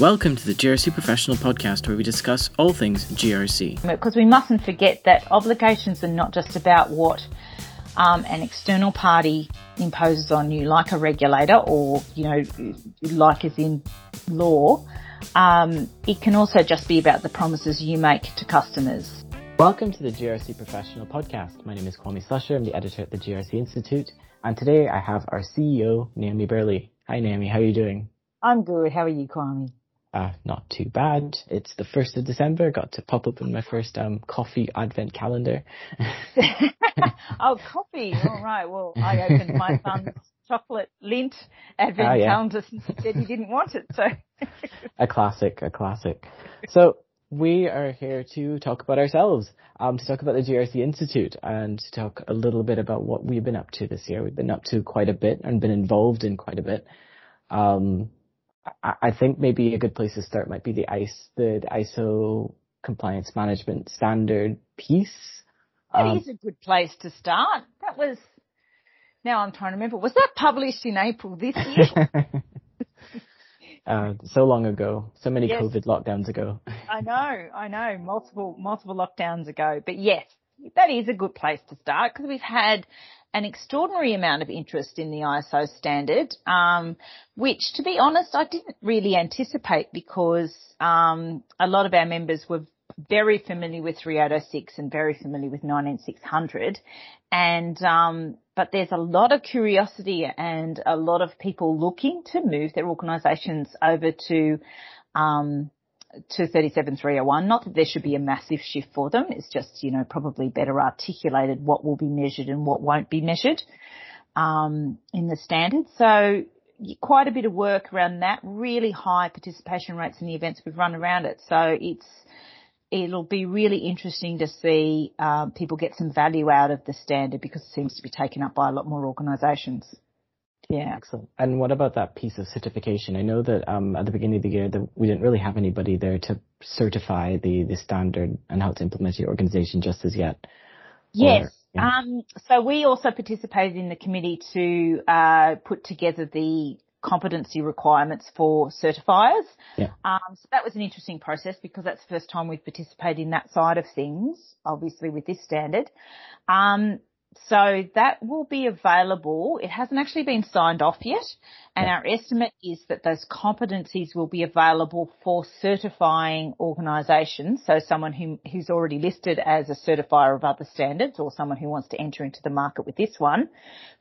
Welcome to the GRC Professional Podcast, where we discuss all things GRC. Because we mustn't forget that obligations are not just about what um, an external party imposes on you, like a regulator or, you know, like as in law. Um, it can also just be about the promises you make to customers. Welcome to the GRC Professional Podcast. My name is Kwame Slusher. I'm the editor at the GRC Institute. And today I have our CEO, Naomi Burley. Hi, Naomi. How are you doing? I'm good. How are you, Kwame? Uh, not too bad. It's the 1st of December. Got to pop open my first um, coffee advent calendar. oh, coffee. All right. Well, I opened my son's chocolate Lindt advent uh, yeah. calendar since he said he didn't want it. So a classic, a classic. So we are here to talk about ourselves, um, to talk about the GRC Institute and to talk a little bit about what we've been up to this year. We've been up to quite a bit and been involved in quite a bit. Um, I think maybe a good place to start might be the ICE, the, the ISO compliance management standard piece. That um, is a good place to start. That was, now I'm trying to remember, was that published in April this year? uh, so long ago, so many yes. COVID lockdowns ago. I know, I know, multiple, multiple lockdowns ago, but yes, that is a good place to start because we've had an extraordinary amount of interest in the ISO standard, um, which, to be honest, I didn't really anticipate because um, a lot of our members were very familiar with 3806 and very familiar with 19600, and um, but there's a lot of curiosity and a lot of people looking to move their organisations over to um, to 37301. Not that there should be a massive shift for them. It's just, you know, probably better articulated what will be measured and what won't be measured, um, in the standard. So quite a bit of work around that. Really high participation rates in the events we've run around it. So it's, it'll be really interesting to see um, people get some value out of the standard because it seems to be taken up by a lot more organisations. Yeah. Excellent. And what about that piece of certification? I know that um, at the beginning of the year that we didn't really have anybody there to certify the, the standard and how to implement your organization just as yet. Yes. Or, yeah. um, so we also participated in the committee to uh, put together the competency requirements for certifiers. Yeah. Um, so that was an interesting process because that's the first time we've participated in that side of things, obviously with this standard. Um, so that will be available. It hasn't actually been signed off yet. And our estimate is that those competencies will be available for certifying organisations. So someone who, who's already listed as a certifier of other standards or someone who wants to enter into the market with this one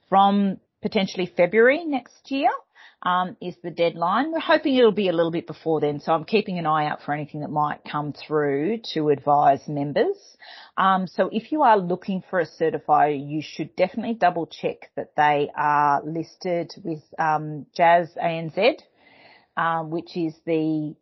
from potentially February next year um, is the deadline. We're hoping it'll be a little bit before then, so I'm keeping an eye out for anything that might come through to advise members. Um, so if you are looking for a certifier, you should definitely double check that they are listed with um, JAS ANZ, um, which is the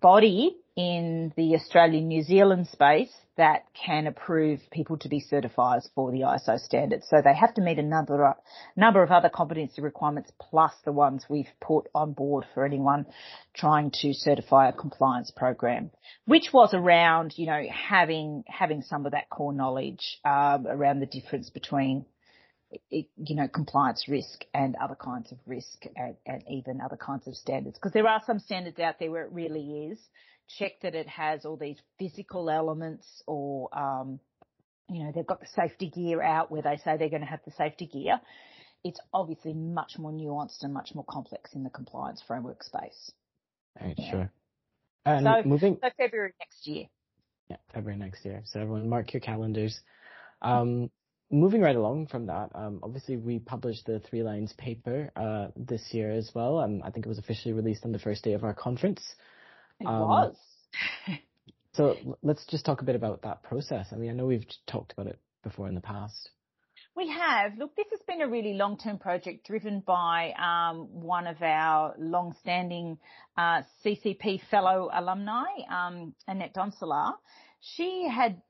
body in the Australian New Zealand space that can approve people to be certifiers for the ISO standards. So they have to meet a number, number of other competency requirements plus the ones we've put on board for anyone trying to certify a compliance program, which was around, you know, having, having some of that core knowledge, um, around the difference between you know, compliance risk and other kinds of risk and, and even other kinds of standards. Because there are some standards out there where it really is check that it has all these physical elements or, um, you know, they've got the safety gear out where they say they're going to have the safety gear. It's obviously much more nuanced and much more complex in the compliance framework space. Right, yeah. sure. And so, moving. So February next year. Yeah, February next year. So everyone mark your calendars. Um, moving right along from that, um, obviously we published the Three Lines paper uh, this year as well. Um, I think it was officially released on the first day of our conference. It um, was. so let's just talk a bit about that process. I mean, I know we've talked about it before in the past. We have. Look, this has been a really long-term project driven by um, one of our long-standing uh, CCP fellow alumni, um, Annette Doncelar. She had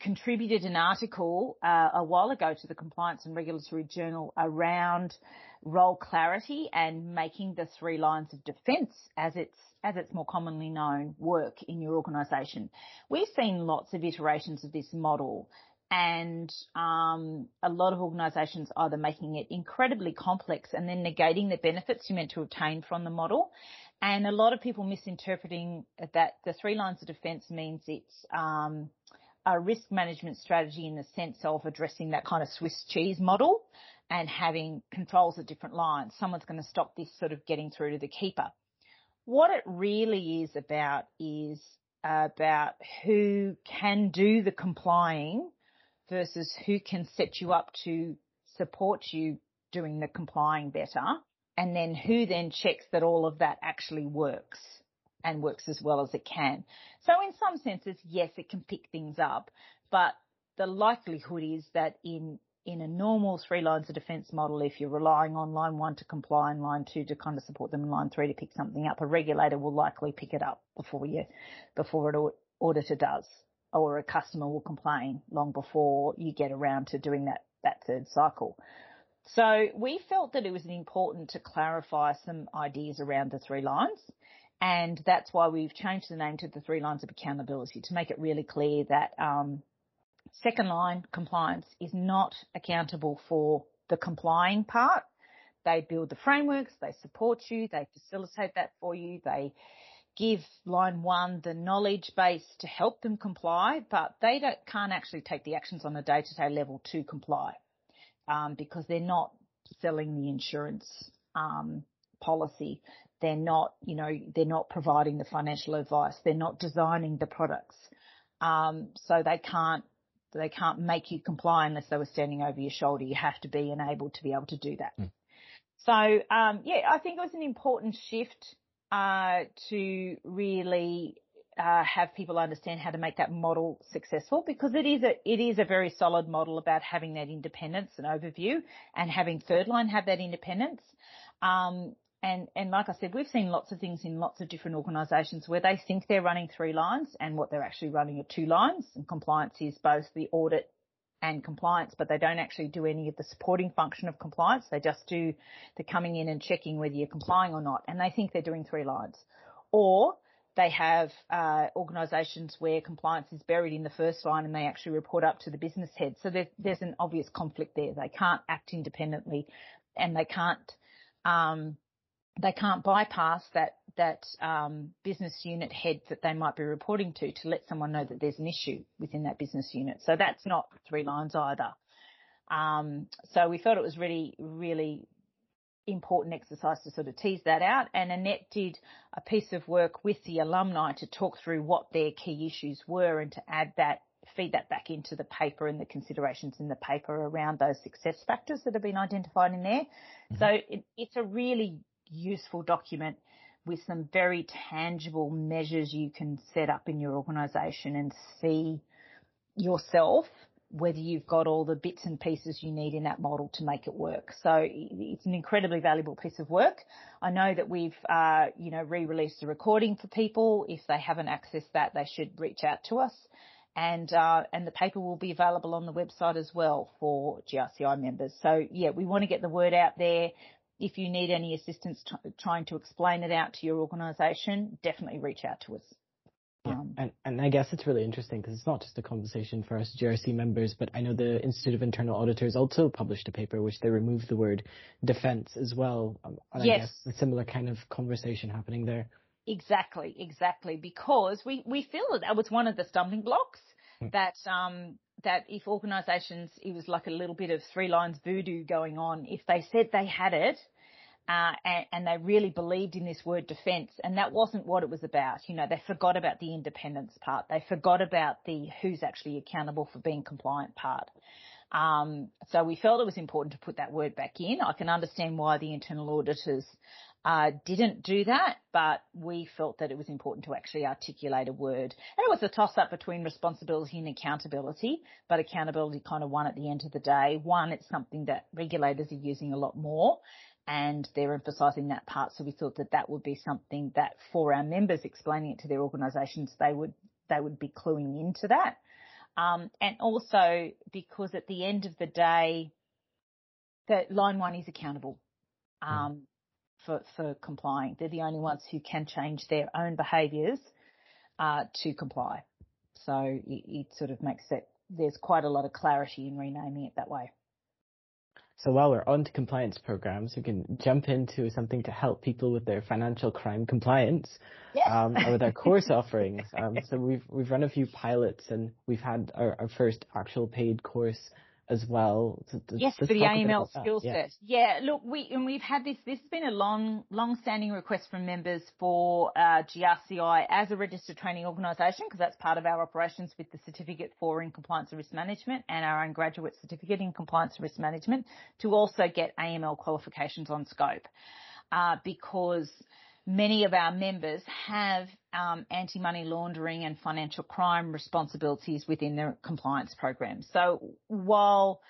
contributed an article uh, a while ago to the Compliance and Regulatory Journal around role clarity and making the three lines of defence as it's as it's more commonly known work in your organisation. We've seen lots of iterations of this model and um, a lot of organisations either making it incredibly complex and then negating the benefits you're meant to obtain from the model. And a lot of people misinterpreting that the three lines of defence means it's um, a risk management strategy in the sense of addressing that kind of Swiss cheese model and having controls at different lines. Someone's going to stop this sort of getting through to the keeper. What it really is about is uh, about who can do the complying versus who can set you up to support you doing the complying better and then who then checks that all of that actually works and works as well as it can. So in some senses, yes, it can pick things up, but the likelihood is that in in a normal three lines of defence model, if you're relying on line one to comply and line two to kind of support them and line three to pick something up, a regulator will likely pick it up before you, before an auditor does, or a customer will complain long before you get around to doing that, that third cycle. So we felt that it was important to clarify some ideas around the three lines. And that's why we've changed the name to the three lines of accountability to make it really clear that, um, second line compliance is not accountable for the complying part. They build the frameworks, they support you, they facilitate that for you, they give line one the knowledge base to help them comply, but they can't actually take the actions on a day to day level to comply um, because they're not selling the insurance um, policy. They're not, you know, they're not providing the financial advice. They're not designing the products. Um, so they can't, they can't make you comply unless they were standing over your shoulder. You have to be enabled to be able to do that. Mm. So, um, yeah, I think it was an important shift, uh, to really uh, have people understand how to make that model successful because it is a it is a very solid model about having that independence and overview and having third line have that independence. Um, and and like I said, we've seen lots of things in lots of different organisations where they think they're running three lines and what they're actually running are two lines. And compliance is both the audit and compliance, but they don't actually do any of the supporting function of compliance. They just do the coming in and checking whether you're complying or not. And they think they're doing three lines. Or they have uh, organisations where compliance is buried in the first line and they actually report up to the business head. So there, there's an obvious conflict there. They can't act independently, and they can't um, they can't bypass that that um, business unit head that they might be reporting to to let someone know that there's an issue within that business unit. So that's not three lines either. Um, so we thought it was really really important exercise to sort of tease that out. And Annette did a piece of work with the alumni to talk through what their key issues were and to add that, feed that back into the paper and the considerations in the paper around those success factors that have been identified in there. Mm-hmm. So it, it's a really useful document with some very tangible measures you can set up in your organisation and see yourself whether you've got all the bits and pieces you need in that model to make it work. So it's an incredibly valuable piece of work. I know that we've, uh, you know, re-released the recording for people. If they haven't accessed that, they should reach out to us. And, uh, and the paper will be available on the website as well for GRCI members. So yeah, we want to get the word out there. If you need any assistance t- trying to explain it out to your organisation, definitely reach out to us. Yeah, um, and, and I guess it's really interesting because it's not just a conversation for us GRC members, but I know the Institute of Internal Auditors also published a paper which they removed the word defence as well. Um, and yes. I guess a similar kind of conversation happening there. Exactly, exactly, because we, we feel that that was one of the stumbling blocks hmm. that, um, that if organisations, it was like a little bit of three lines voodoo going on. If they said they had it, uh, and, and, they really believed in this word defence, and that wasn't what it was about. You know, they forgot about the independence part. They forgot about the who's actually accountable for being compliant part. Um, so we felt it was important to put that word back in. I can understand why the internal auditors uh, didn't do that, but we felt that it was important to actually articulate a word. And it was a toss up between responsibility and accountability, but accountability kind of won at the end of the day. One, it's something that regulators are using a lot more and they're emphasising that part. So we thought that that would be something that for our members explaining it to their organisations, they would they would be cluing into that. Um, and also because at the end of the day, that line one is accountable um, for for complying. They're the only ones who can change their own behaviours uh, to comply. So it, it sort of makes it there's quite a lot of clarity in renaming it that way. So while we're on to compliance programs, we can jump into something to help people with their financial crime compliance yes. um, with our course offerings. Um, so we've we've run a few pilots and we've had our, our first actual paid course as well. yes, for the AML skill set. Yeah. yeah. look, we and we've had this. This has been a long, long-standing request from members for uh, GRCI as a registered training organisation because that's part of our operations with the certificate for in compliance and risk management and our own graduate certificate in compliance and risk management to also get AML qualifications on scope uh, because many of our members have um, anti-money laundering and financial crime responsibilities within their compliance program. So while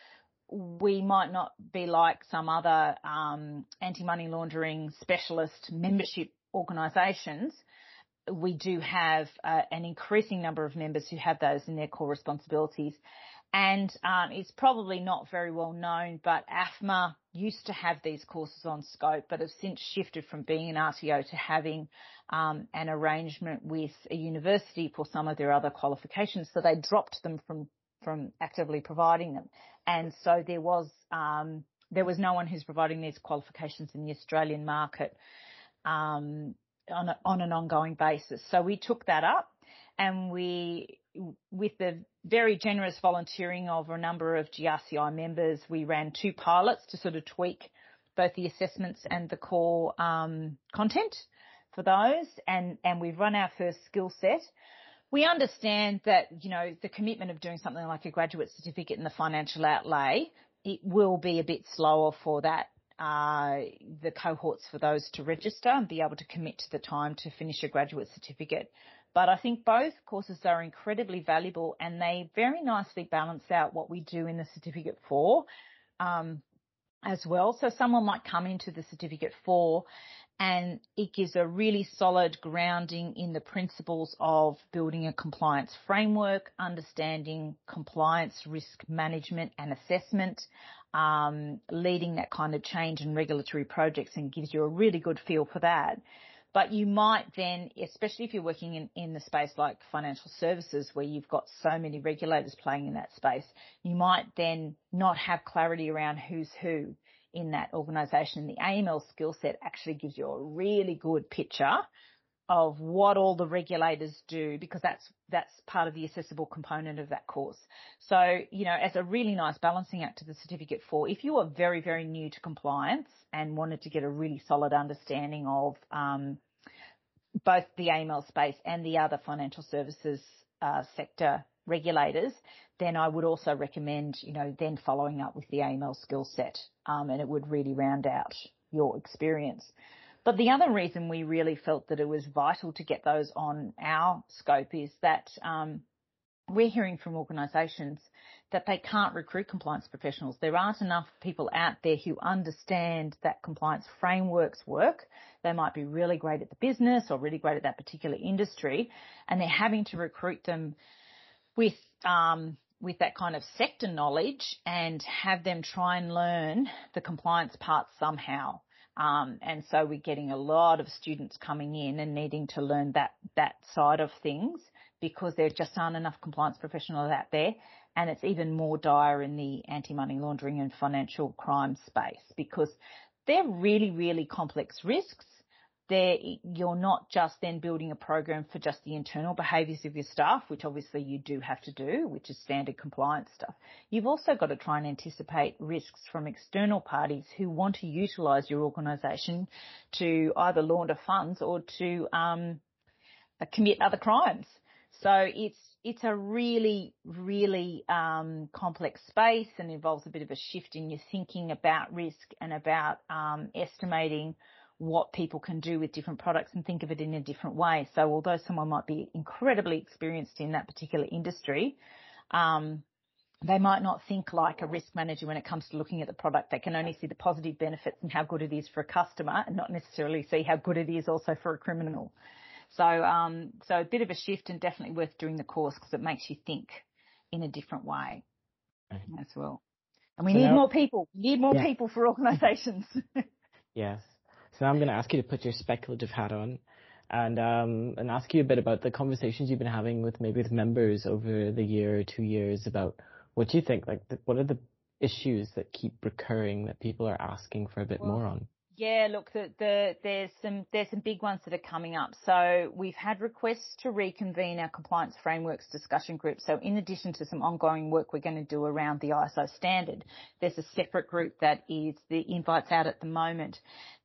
we might not be like some other um, anti-money laundering specialist membership organisations, we do have uh, an increasing number of members who have those in their core responsibilities. And um, it's probably not very well known, but AFMA used to have these courses on scope, but have since shifted from being an RTO to having um, an arrangement with a university for some of their other qualifications. So they dropped them from from actively providing them, and so there was um, there was no one who's providing these qualifications in the Australian market. Um, on, a, on an ongoing basis. So we took that up and we, with the very generous volunteering of a number of GRCI members, we ran two pilots to sort of tweak both the assessments and the core um, content for those, and and we've run our first skill set. We understand that you know the commitment of doing something like a graduate certificate in the financial outlay, it will be a bit slower for that uh, the cohorts for those to register and be able to commit to the time to finish a graduate certificate. But I think both courses are incredibly valuable and they very nicely balance out what we do in the certificate for. Um, as well. So someone might come into the certificate for and it gives a really solid grounding in the principles of building a compliance framework, understanding compliance risk management and assessment, um, leading that kind of change in regulatory projects and gives you a really good feel for that. But you might then, especially if you're working in, in the space like financial services where you've got so many regulators playing in that space, you might then not have clarity around who's who in that organisation. The AML skill set actually gives you a really good picture of what all the regulators do because that's that's part of the accessible component of that course. So, you know, as a really nice balancing act to the certificate for if you are very, very new to compliance and wanted to get a really solid understanding of um, both the AML space and the other financial services uh, sector regulators, then I would also recommend, you know, then following up with the AML skill set, um, and it would really round out your experience. But the other reason we really felt that it was vital to get those on our scope is that um, we're hearing from organisations that they can't recruit compliance professionals. There aren't enough people out there who understand that compliance frameworks work. They might be really great at the business or really great at that particular industry, and they're having to recruit them with um, with that kind of sector knowledge and have them try and learn the compliance part somehow. Um, and so we're getting a lot of students coming in and needing to learn that that side of things because there just aren't enough compliance professionals out there. And it's even more dire in the anti-money laundering and financial crime space because they're really, really complex risks there you're not just then building a program for just the internal behaviours of your staff, which obviously you do have to do, which is standard compliance stuff. You've also got to try and anticipate risks from external parties who want to utilise your organisation to either launder funds or to um, commit other crimes. So it's it's a really really um, complex space and involves a bit of a shift in your thinking about risk and about um, estimating what people can do with different products and think of it in a different way. So although someone might be incredibly experienced in that particular industry, um, they might not think like a risk manager when it comes to looking at the product. They can only see the positive benefits and how good it is for a customer and not necessarily see how good it is also for a criminal. So, um, so a bit of a shift and definitely worth doing the course because it makes you think in a different way as well. And we so need now, more people. We need more yeah. people for organisations. yes. So now I'm going to ask you to put your speculative hat on and um, and ask you a bit about the conversations you've been having with maybe with members over the year or two years about what you think, like the, what are the issues that keep recurring that people are asking for a bit well, more on? Yeah, look, the, the, there's some there's some big ones that are coming up. So we've had requests to reconvene our compliance frameworks discussion group. So in addition to some ongoing work we're going to do around the ISO standard, there's a separate group that is the invites out at the moment.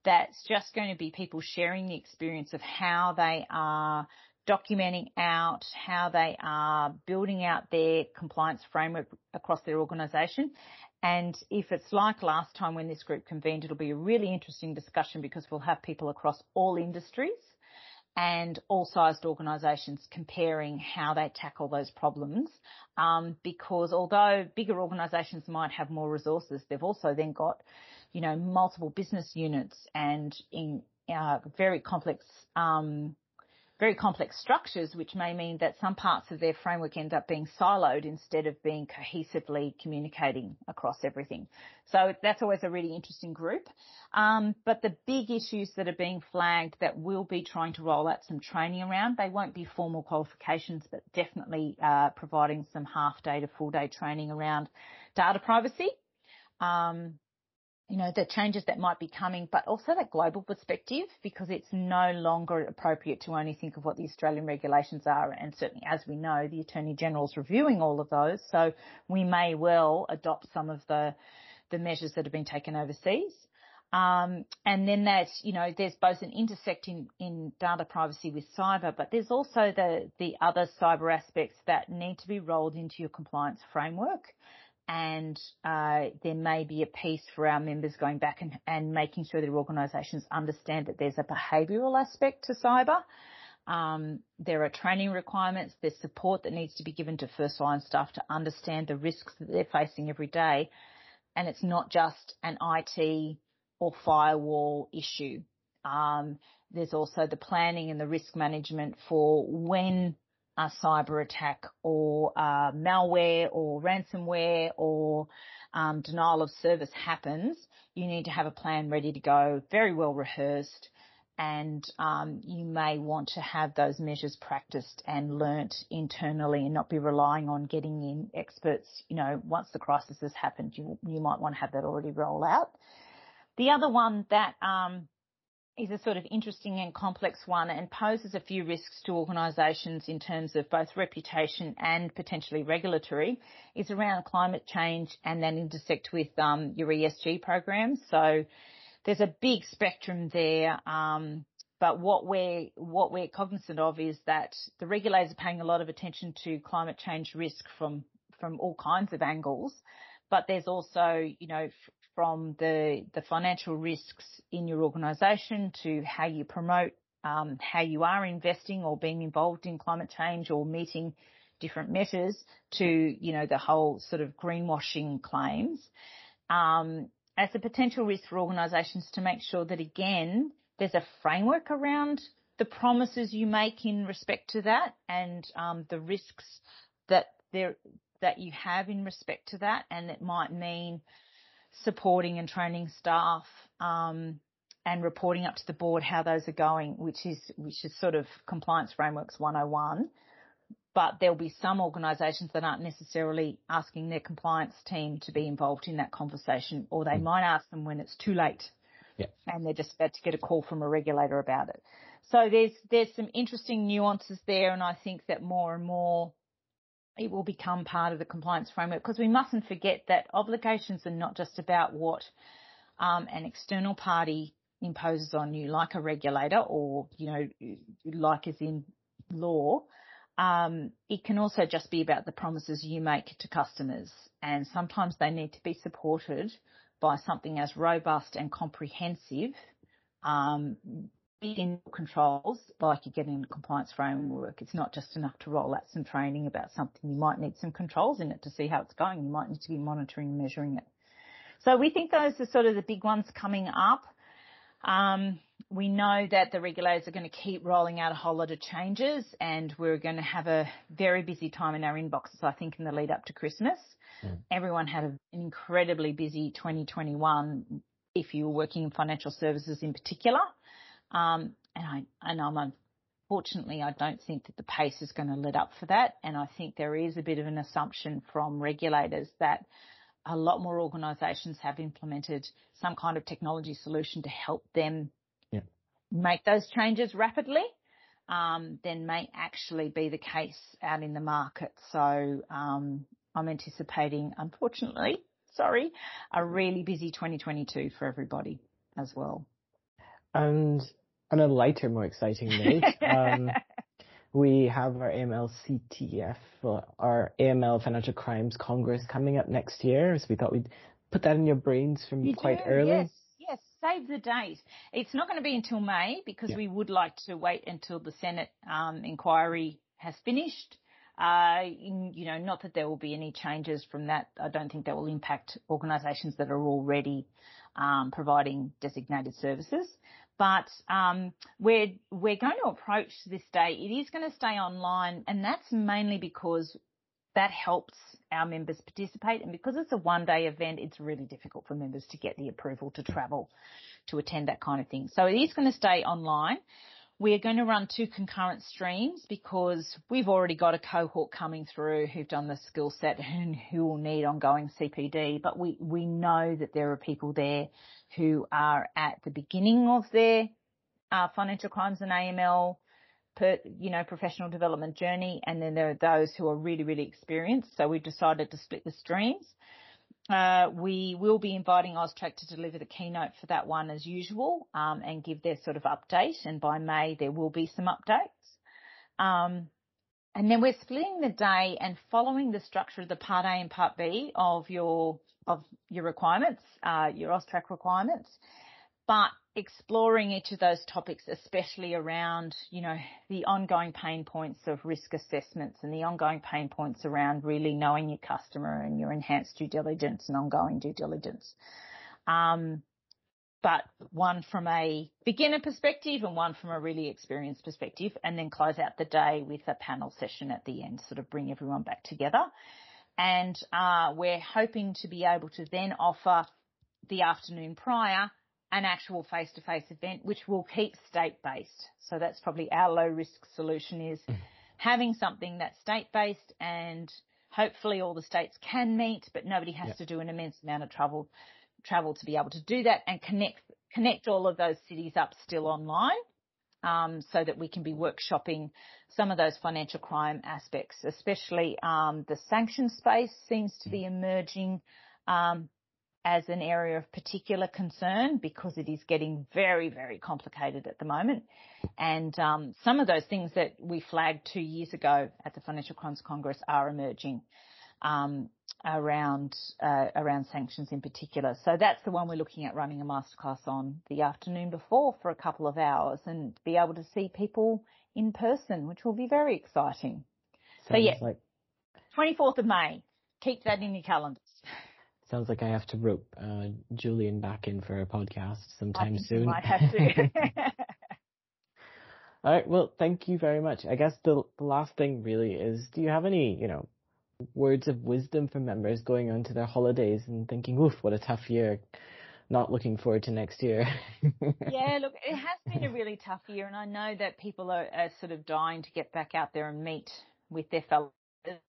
That's just going to be people sharing the experience of how they are documenting out how they are building out their compliance framework across their organisation. And if it's like last time when this group convened, it'll be a really interesting discussion because we'll have people across all industries and all sized organisations comparing how they tackle those problems. Um, because although bigger organisations might have more resources, they've also then got, you know, multiple business units and in uh, very complex um, very complex structures, which may mean that some parts of their framework end up being siloed instead of being cohesively communicating across everything. So that's always a really interesting group. Um, but the big issues that are being flagged that we'll be trying to roll out some training around, they won't be formal qualifications, but definitely uh, providing some half day to full day training around data privacy. Um, you know, the changes that might be coming, but also that global perspective because it's no longer appropriate to only think of what the Australian regulations are. And certainly, as we know, the Attorney General's reviewing all of those. So we may well adopt some of the, the measures that have been taken overseas. Um, and then that, you know, there's both an intersecting in data privacy with cyber, but there's also the, the other cyber aspects that need to be rolled into your compliance framework and uh, there may be a piece for our members going back and, and making sure their organisations understand that there's a behavioural aspect to cyber. Um, there are training requirements. There's support that needs to be given to first line staff to understand the risks that they're facing every day. And it's not just an IT or firewall issue. Um, there's also the planning and the risk management for when a cyber attack or uh, malware or ransomware or um, denial of service happens, you need to have a plan ready to go, very well rehearsed, and um, you may want to have those measures practiced and learnt internally and not be relying on getting in experts. You know, once the crisis has happened, you you might want to have that already roll out. The other one that um, is a sort of interesting and complex one and poses a few risks to organisations in terms of both reputation and potentially regulatory is around climate change and then intersect with um, your ESG programs. So there's a big spectrum there. Um, but what we're what we're cognizant of is that the regulators are paying a lot of attention to climate change risk from from all kinds of angles. But there's also, you know, from the, the financial risks in your organisation to how you promote um, how you are investing or being involved in climate change or meeting different measures to, you know, the whole sort of greenwashing claims. Um, as a potential risk for organisations to make sure that again, there's a framework around the promises you make in respect to that and um, the risks that there that you have in respect to that, and it might mean supporting and training staff, um, and reporting up to the board how those are going, which is, which is sort of compliance frameworks 101. But there'll be some organisations that aren't necessarily asking their compliance team to be involved in that conversation, or they mm. might ask them when it's too late. Yeah. And they're just about to get a call from a regulator about it. So there's, there's some interesting nuances there and I think that more and more it will become part of the compliance framework because we mustn't forget that obligations are not just about what um, an external party imposes on you, like a regulator or, you know, like as in law. Um, it can also just be about the promises you make to customers and sometimes they need to be supported by something as robust and comprehensive um, in controls like you get in a compliance framework. It's not just enough to roll out some training about something. You might need some controls in it to see how it's going. You might need to be monitoring and measuring it. So we think those are sort of the big ones coming up. Um, we know that the regulators are going to keep rolling out a whole lot of changes and we're going to have a very busy time in our inboxes, I think, in the lead up to Christmas. Mm. Everyone had an incredibly busy 2021 if you were working in financial services in particular. Um, and I, and I'm unfortunately, I don't think that the pace is going to let up for that. And I think there is a bit of an assumption from regulators that a lot more organisations have implemented some kind of technology solution to help them yeah. make those changes rapidly. Um, then may actually be the case out in the market. So um, I'm anticipating, unfortunately, sorry, a really busy 2022 for everybody as well. And on a lighter, more exciting note, um, we have our AML CTF, our AML Financial Crimes Congress coming up next year. So we thought we'd put that in your brains from you quite do, early. Yes, yes, save the date. It's not going to be until May because yeah. we would like to wait until the Senate um, inquiry has finished. Uh, you know, not that there will be any changes from that. I don't think that will impact organisations that are already um, providing designated services. But um, we're we're going to approach this day. It is going to stay online, and that's mainly because that helps our members participate. And because it's a one day event, it's really difficult for members to get the approval to travel to attend that kind of thing. So it is going to stay online. We're going to run two concurrent streams because we've already got a cohort coming through who've done the skill set and who will need ongoing CPD, but we, we know that there are people there who are at the beginning of their uh, financial crimes and AML per, you know, professional development journey. And then there are those who are really, really experienced. So we've decided to split the streams. Uh, we will be inviting Austrac to deliver the keynote for that one as usual, um, and give their sort of update. And by May, there will be some updates. Um, and then we're splitting the day and following the structure of the part A and part B of your, of your requirements, uh, your Austrac requirements but exploring each of those topics, especially around, you know, the ongoing pain points of risk assessments and the ongoing pain points around really knowing your customer and your enhanced due diligence and ongoing due diligence. Um, but one from a beginner perspective and one from a really experienced perspective and then close out the day with a panel session at the end, sort of bring everyone back together. And, uh, we're hoping to be able to then offer the afternoon prior an actual face-to-face event, which will keep state-based. So that's probably our low-risk solution is mm. having something that's state-based and hopefully all the states can meet, but nobody has yep. to do an immense amount of travel, travel to be able to do that and connect, connect all of those cities up still online. Um, so that we can be workshopping some of those financial crime aspects, especially um, the sanction space seems to be mm. emerging um, as an area of particular concern because it is getting very, very complicated at the moment. And um, some of those things that we flagged two years ago at the Financial Crimes Congress are emerging um, around uh, around sanctions in particular. So that's the one we're looking at running a masterclass on the afternoon before for a couple of hours and be able to see people in person, which will be very exciting. Sounds so yeah, like... 24th of May. Keep that in your calendars. Sounds like I have to rope uh, Julian back in for a podcast sometime soon. might have to. All right. Well, thank you very much. I guess the, the last thing really is, do you have any, you know, words of wisdom for members going on to their holidays and thinking, oof, what a tough year. Not looking forward to next year. yeah, look, it has been a really tough year and I know that people are, are sort of dying to get back out there and meet with their fellows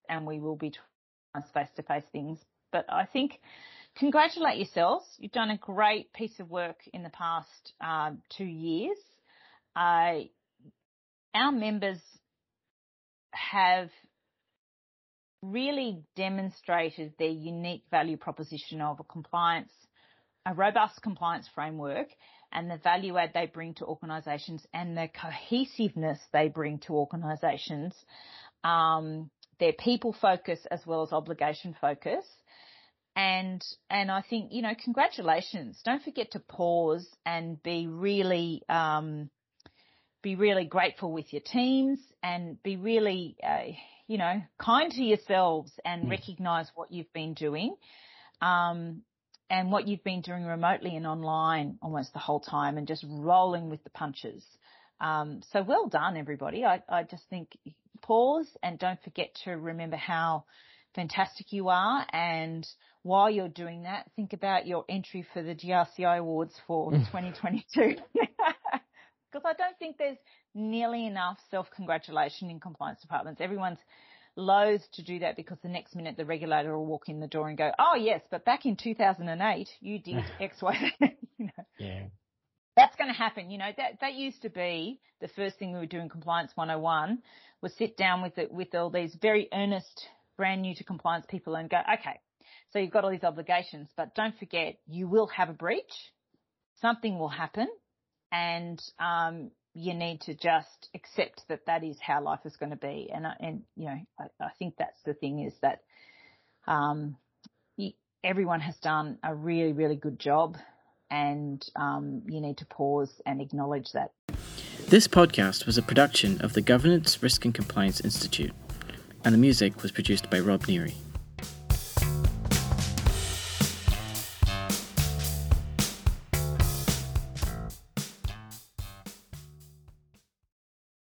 and we will be trying face to face things but I think congratulate yourselves. You've done a great piece of work in the past um, two years. Uh, our members have really demonstrated their unique value proposition of a compliance, a robust compliance framework and the value add they bring to organisations and the cohesiveness they bring to organisations, um, their people focus as well as obligation focus and and I think you know congratulations. Don't forget to pause and be really um, be really grateful with your teams and be really uh, you know kind to yourselves and mm. recognise what you've been doing. Um, and what you've been doing remotely and online almost the whole time and just rolling with the punches. Um, so well done everybody. I, I just think pause and don't forget to remember how fantastic you are. And while you're doing that, think about your entry for the GRCI awards for mm. 2022. Because I don't think there's nearly enough self-congratulation in compliance departments. Everyone's loath to do that because the next minute the regulator will walk in the door and go, oh yes, but back in 2008 you did X, Y, Z. you know. Yeah. That's going to happen. You know, that, that used to be the first thing we would do in Compliance 101 was sit down with it, with all these very earnest, brand new to compliance people and go, okay, so you've got all these obligations, but don't forget you will have a breach. Something will happen and, um, you need to just accept that that is how life is going to be. And, and, you know, I, I think that's the thing is that, um, everyone has done a really, really good job and um, you need to pause and acknowledge that. This podcast was a production of the Governance, Risk and Compliance Institute, and the music was produced by Rob Neary.